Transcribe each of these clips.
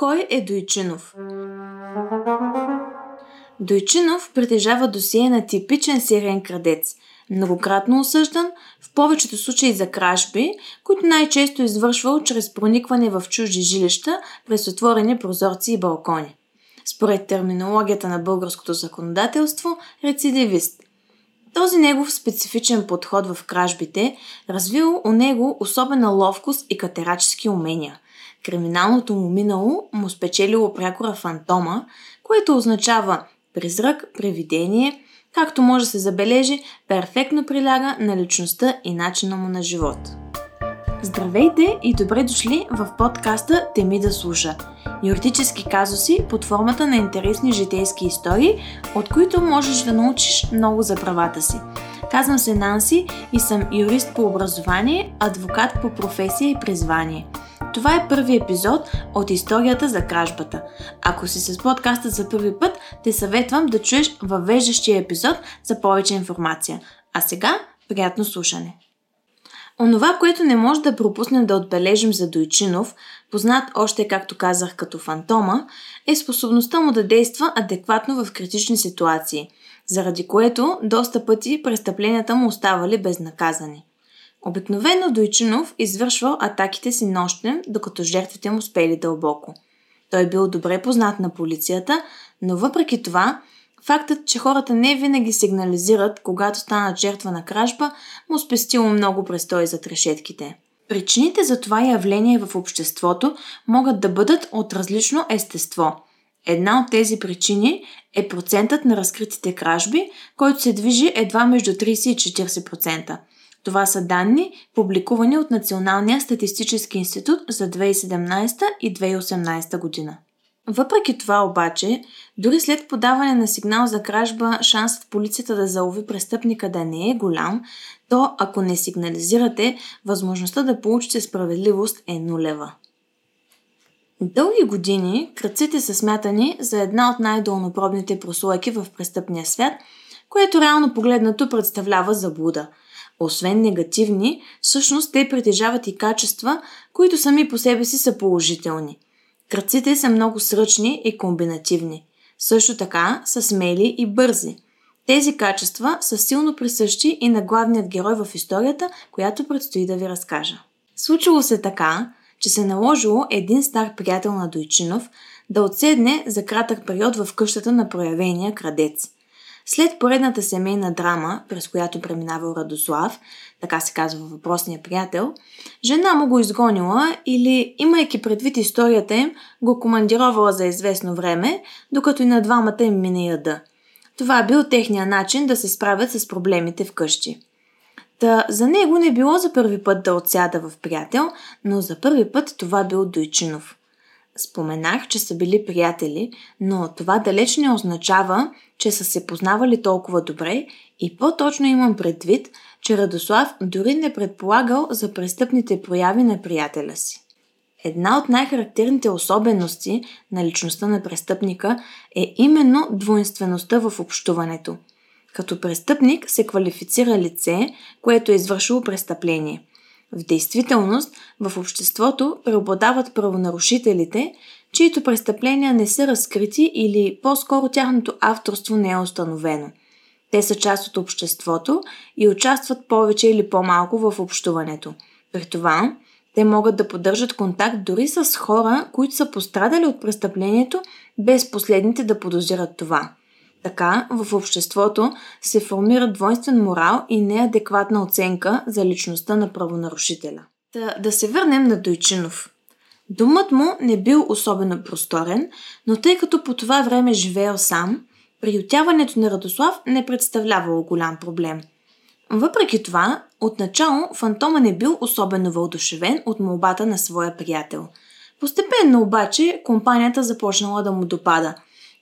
Кой е Дойчинов? Дойчинов притежава досие на типичен сирен крадец, многократно осъждан, в повечето случаи за кражби, които най-често извършвал чрез проникване в чужди жилища през отворени прозорци и балкони. Според терминологията на българското законодателство, рецидивист. Този негов специфичен подход в кражбите развил у него особена ловкост и катерачески умения – криминалното му минало му спечелило прякора фантома, което означава призрак, привидение, както може да се забележи, перфектно приляга на личността и начина му на живот. Здравейте и добре дошли в подкаста Теми да слуша. Юридически казуси под формата на интересни житейски истории, от които можеш да научиш много за правата си. Казвам се Нанси и съм юрист по образование, адвокат по професия и призвание – това е първи епизод от историята за кражбата. Ако си с подкаста за първи път, те съветвам да чуеш въвеждащия епизод за повече информация. А сега, приятно слушане! Онова, което не може да пропуснем да отбележим за Дойчинов, познат още, както казах, като фантома, е способността му да действа адекватно в критични ситуации, заради което доста пъти престъпленията му оставали безнаказани. Обикновено Дойчинов извършвал атаките си нощем, докато жертвите му спели дълбоко. Той бил добре познат на полицията, но въпреки това, фактът, че хората не винаги сигнализират, когато станат жертва на кражба, му спестило много престой за трешетките. Причините за това явление в обществото могат да бъдат от различно естество. Една от тези причини е процентът на разкритите кражби, който се движи едва между 30 и 40%. Това са данни, публикувани от Националния статистически институт за 2017 и 2018 година. Въпреки това обаче, дори след подаване на сигнал за кражба, шансът полицията да залови престъпника да не е голям, то ако не сигнализирате, възможността да получите справедливост е нулева. Дълги години кръците са смятани за една от най-долнопробните прослойки в престъпния свят, което реално погледнато представлява заблуда – освен негативни, всъщност те притежават и качества, които сами по себе си са положителни. Кръците са много сръчни и комбинативни. Също така са смели и бързи. Тези качества са силно присъщи и на главният герой в историята, която предстои да ви разкажа. Случило се така, че се наложило един стар приятел на Дойчинов да отседне за кратък период в къщата на проявения крадец – след поредната семейна драма, през която преминава Радослав, така се казва въпросния приятел, жена му го изгонила или, имайки предвид историята им, го командировала за известно време, докато и на двамата им мине яда. Това бил техния начин да се справят с проблемите вкъщи. Та за него не било за първи път да отсяда в приятел, но за първи път това бил Дойчинов. Споменах, че са били приятели, но това далеч не означава, че са се познавали толкова добре и по-точно имам предвид, че Радослав дори не предполагал за престъпните прояви на приятеля си. Една от най-характерните особености на личността на престъпника е именно двойствеността в общуването. Като престъпник се квалифицира лице, което е извършило престъпление. В действителност, в обществото преобладават правонарушителите, чието престъпления не са разкрити или по-скоро тяхното авторство не е установено. Те са част от обществото и участват повече или по-малко в общуването. При това, те могат да поддържат контакт дори с хора, които са пострадали от престъплението, без последните да подозират това. Така, в обществото се формира двойствен морал и неадекватна оценка за личността на правонарушителя. Да, да се върнем на Дойчинов. Думът му не бил особено просторен, но тъй като по това време живеел сам, приютяването на Радослав не представлявало голям проблем. Въпреки това, отначало фантома не бил особено вълдушевен от молбата на своя приятел. Постепенно обаче компанията започнала да му допада.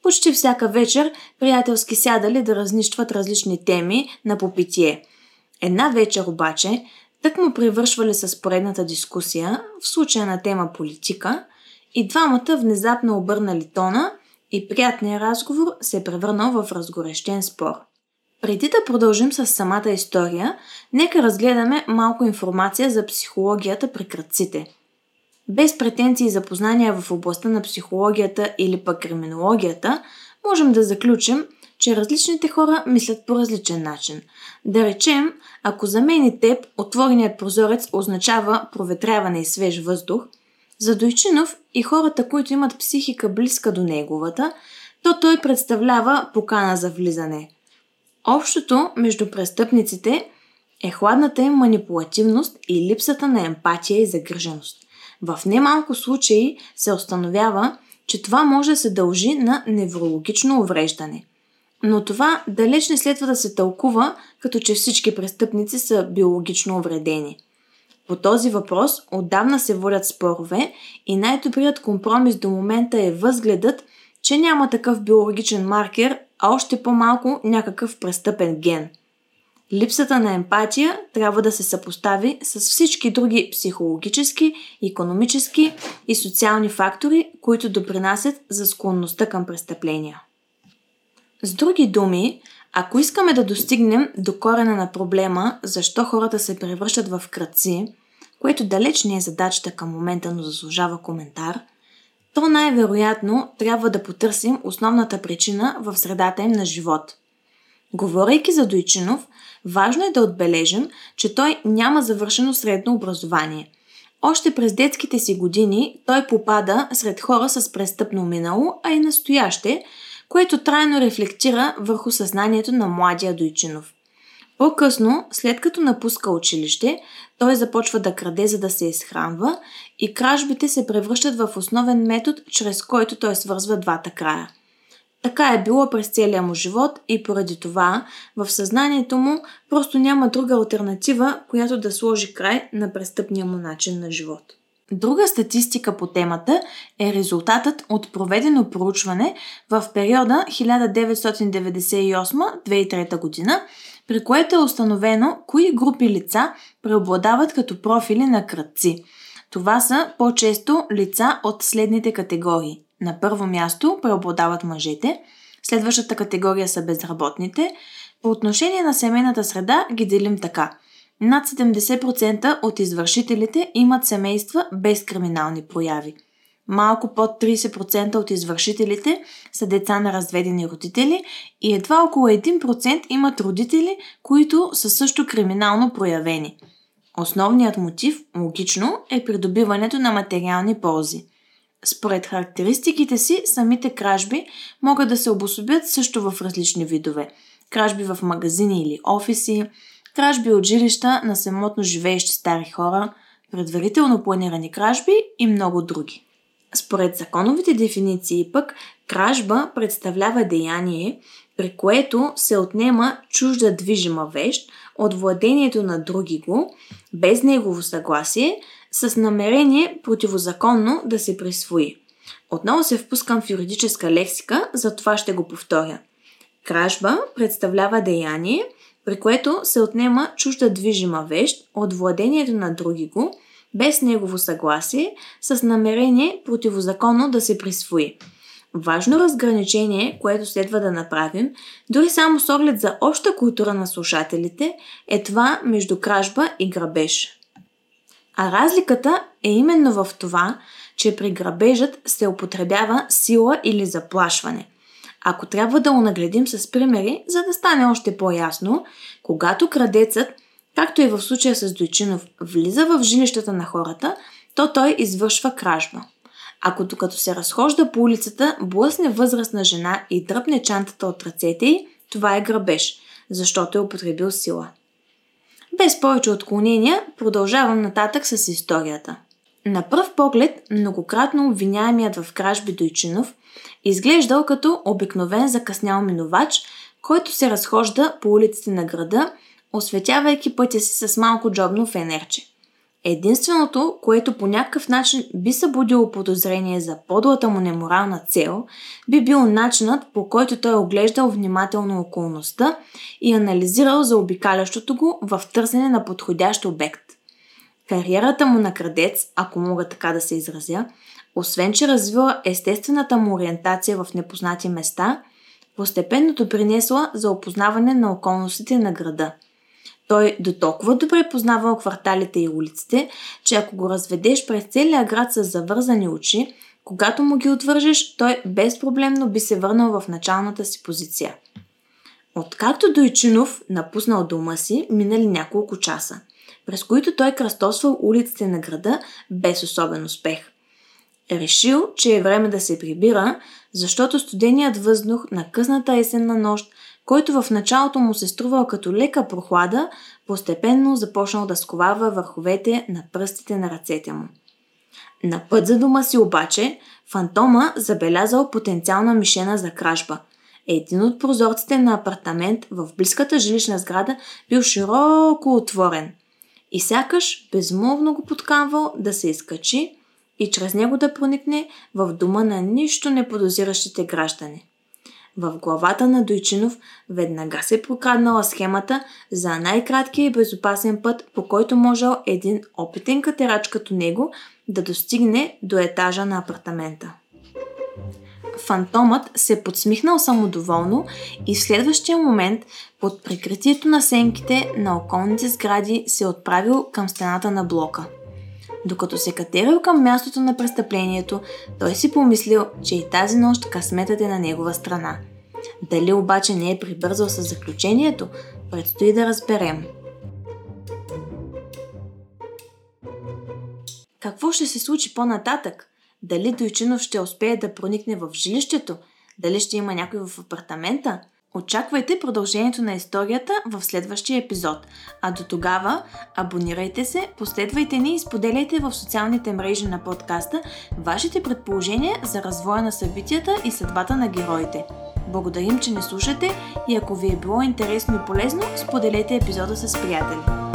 Почти всяка вечер приятелски сядали да разнищват различни теми на попитие. Една вечер обаче Тък му привършвали с поредната дискусия, в случая на тема политика, и двамата внезапно обърнали тона и приятният разговор се е превърнал в разгорещен спор. Преди да продължим с самата история, нека разгледаме малко информация за психологията при кръците. Без претенции за познания в областта на психологията или пък криминологията, можем да заключим, че различните хора мислят по различен начин. Да речем, ако за мен и теб отвореният прозорец означава проветряване и свеж въздух, за Дойчинов и хората, които имат психика близка до неговата, то той представлява покана за влизане. Общото между престъпниците е хладната им манипулативност и липсата на емпатия и загриженост. В немалко случаи се установява, че това може да се дължи на неврологично увреждане. Но това далеч не следва да се тълкува, като че всички престъпници са биологично увредени. По този въпрос отдавна се водят спорове и най-добрият компромис до момента е възгледът, че няма такъв биологичен маркер, а още по-малко някакъв престъпен ген. Липсата на емпатия трябва да се съпостави с всички други психологически, економически и социални фактори, които допринасят за склонността към престъпления. С други думи, ако искаме да достигнем до корена на проблема, защо хората се превръщат в кръци, което далеч не е задачата към момента, но заслужава коментар, то най-вероятно трябва да потърсим основната причина в средата им на живот. Говорейки за Дойчинов, важно е да отбележим, че той няма завършено средно образование. Още през детските си години той попада сред хора с престъпно минало, а и настояще – което трайно рефлектира върху съзнанието на младия Дойчинов. По-късно, след като напуска училище, той започва да краде, за да се изхранва и кражбите се превръщат в основен метод, чрез който той свързва двата края. Така е било през целия му живот и поради това в съзнанието му просто няма друга альтернатива, която да сложи край на престъпния му начин на живот. Друга статистика по темата е резултатът от проведено проучване в периода 1998-2003 година, при което е установено кои групи лица преобладават като профили на кръци. Това са по-често лица от следните категории. На първо място преобладават мъжете, следващата категория са безработните. По отношение на семейната среда ги делим така – над 70% от извършителите имат семейства без криминални прояви. Малко под 30% от извършителите са деца на разведени родители и едва около 1% имат родители, които са също криминално проявени. Основният мотив, логично, е придобиването на материални ползи. Според характеристиките си, самите кражби могат да се обособят също в различни видове. Кражби в магазини или офиси, кражби от жилища на самотно живеещи стари хора, предварително планирани кражби и много други. Според законовите дефиниции пък, кражба представлява деяние, при което се отнема чужда движима вещ от владението на други го, без негово съгласие, с намерение противозаконно да се присвои. Отново се впускам в юридическа лексика, затова ще го повторя. Кражба представлява деяние, при което се отнема чужда движима вещ от владението на други го, без негово съгласие, с намерение противозаконно да се присвои. Важно разграничение, което следва да направим, дори само с оглед за обща култура на слушателите, е това между кражба и грабеж. А разликата е именно в това, че при грабежът се употребява сила или заплашване – ако трябва да унагледим с примери, за да стане още по-ясно, когато крадецът, както и в случая с Дойчинов, влиза в жилищата на хората, то той извършва кражба. Ако докато се разхожда по улицата, блъсне възрастна жена и дръпне чантата от ръцете й, това е грабеж, защото е употребил сила. Без повече отклонения, продължавам нататък с историята. На пръв поглед, многократно обвиняемият в кражби Дойчинов Изглеждал като обикновен закъснял минувач, който се разхожда по улиците на града, осветявайки пътя си с малко джобно фенерче. Единственото, което по някакъв начин би събудило подозрение за подлата му неморална цел, би бил начинът по който той оглеждал внимателно околността и анализирал за обикалящото го в търсене на подходящ обект. Кариерата му на крадец, ако мога така да се изразя, освен, че развила естествената му ориентация в непознати места, постепенно допринесла за опознаване на околностите на града. Той до толкова добре познавал кварталите и улиците, че ако го разведеш през целия град с завързани очи, когато му ги отвържеш, той безпроблемно би се върнал в началната си позиция. Откакто Дойчинов напуснал дома си, минали няколко часа, през които той кръстосвал улиците на града без особен успех. Решил, че е време да се прибира, защото студеният въздух на късната есенна нощ, който в началото му се струвал като лека прохлада, постепенно започнал да сковава върховете на пръстите на ръцете му. На път за дома си обаче, фантома забелязал потенциална мишена за кражба. Един от прозорците на апартамент в близката жилищна сграда бил широко отворен и сякаш безмолвно го подканвал да се изкачи и чрез него да проникне в дома на нищо неподозиращите граждани. В главата на Дойчинов веднага се прокраднала схемата за най-краткия и безопасен път, по който можел един опитен катерач като него да достигне до етажа на апартамента. Фантомът се подсмихнал самодоволно и в следващия момент под прикритието на сенките на околните сгради се отправил към стената на блока. Докато се катерил към мястото на престъплението, той си помислил, че и тази нощ късметът е на негова страна. Дали обаче не е прибързал с заключението, предстои да разберем. Какво ще се случи по-нататък? Дали Дойчинов ще успее да проникне в жилището? Дали ще има някой в апартамента? Очаквайте продължението на историята в следващия епизод. А до тогава, абонирайте се, последвайте ни и споделяйте в социалните мрежи на подкаста вашите предположения за развоя на събитията и съдбата на героите. Благодарим, че не слушате и ако ви е било интересно и полезно, споделете епизода с приятели.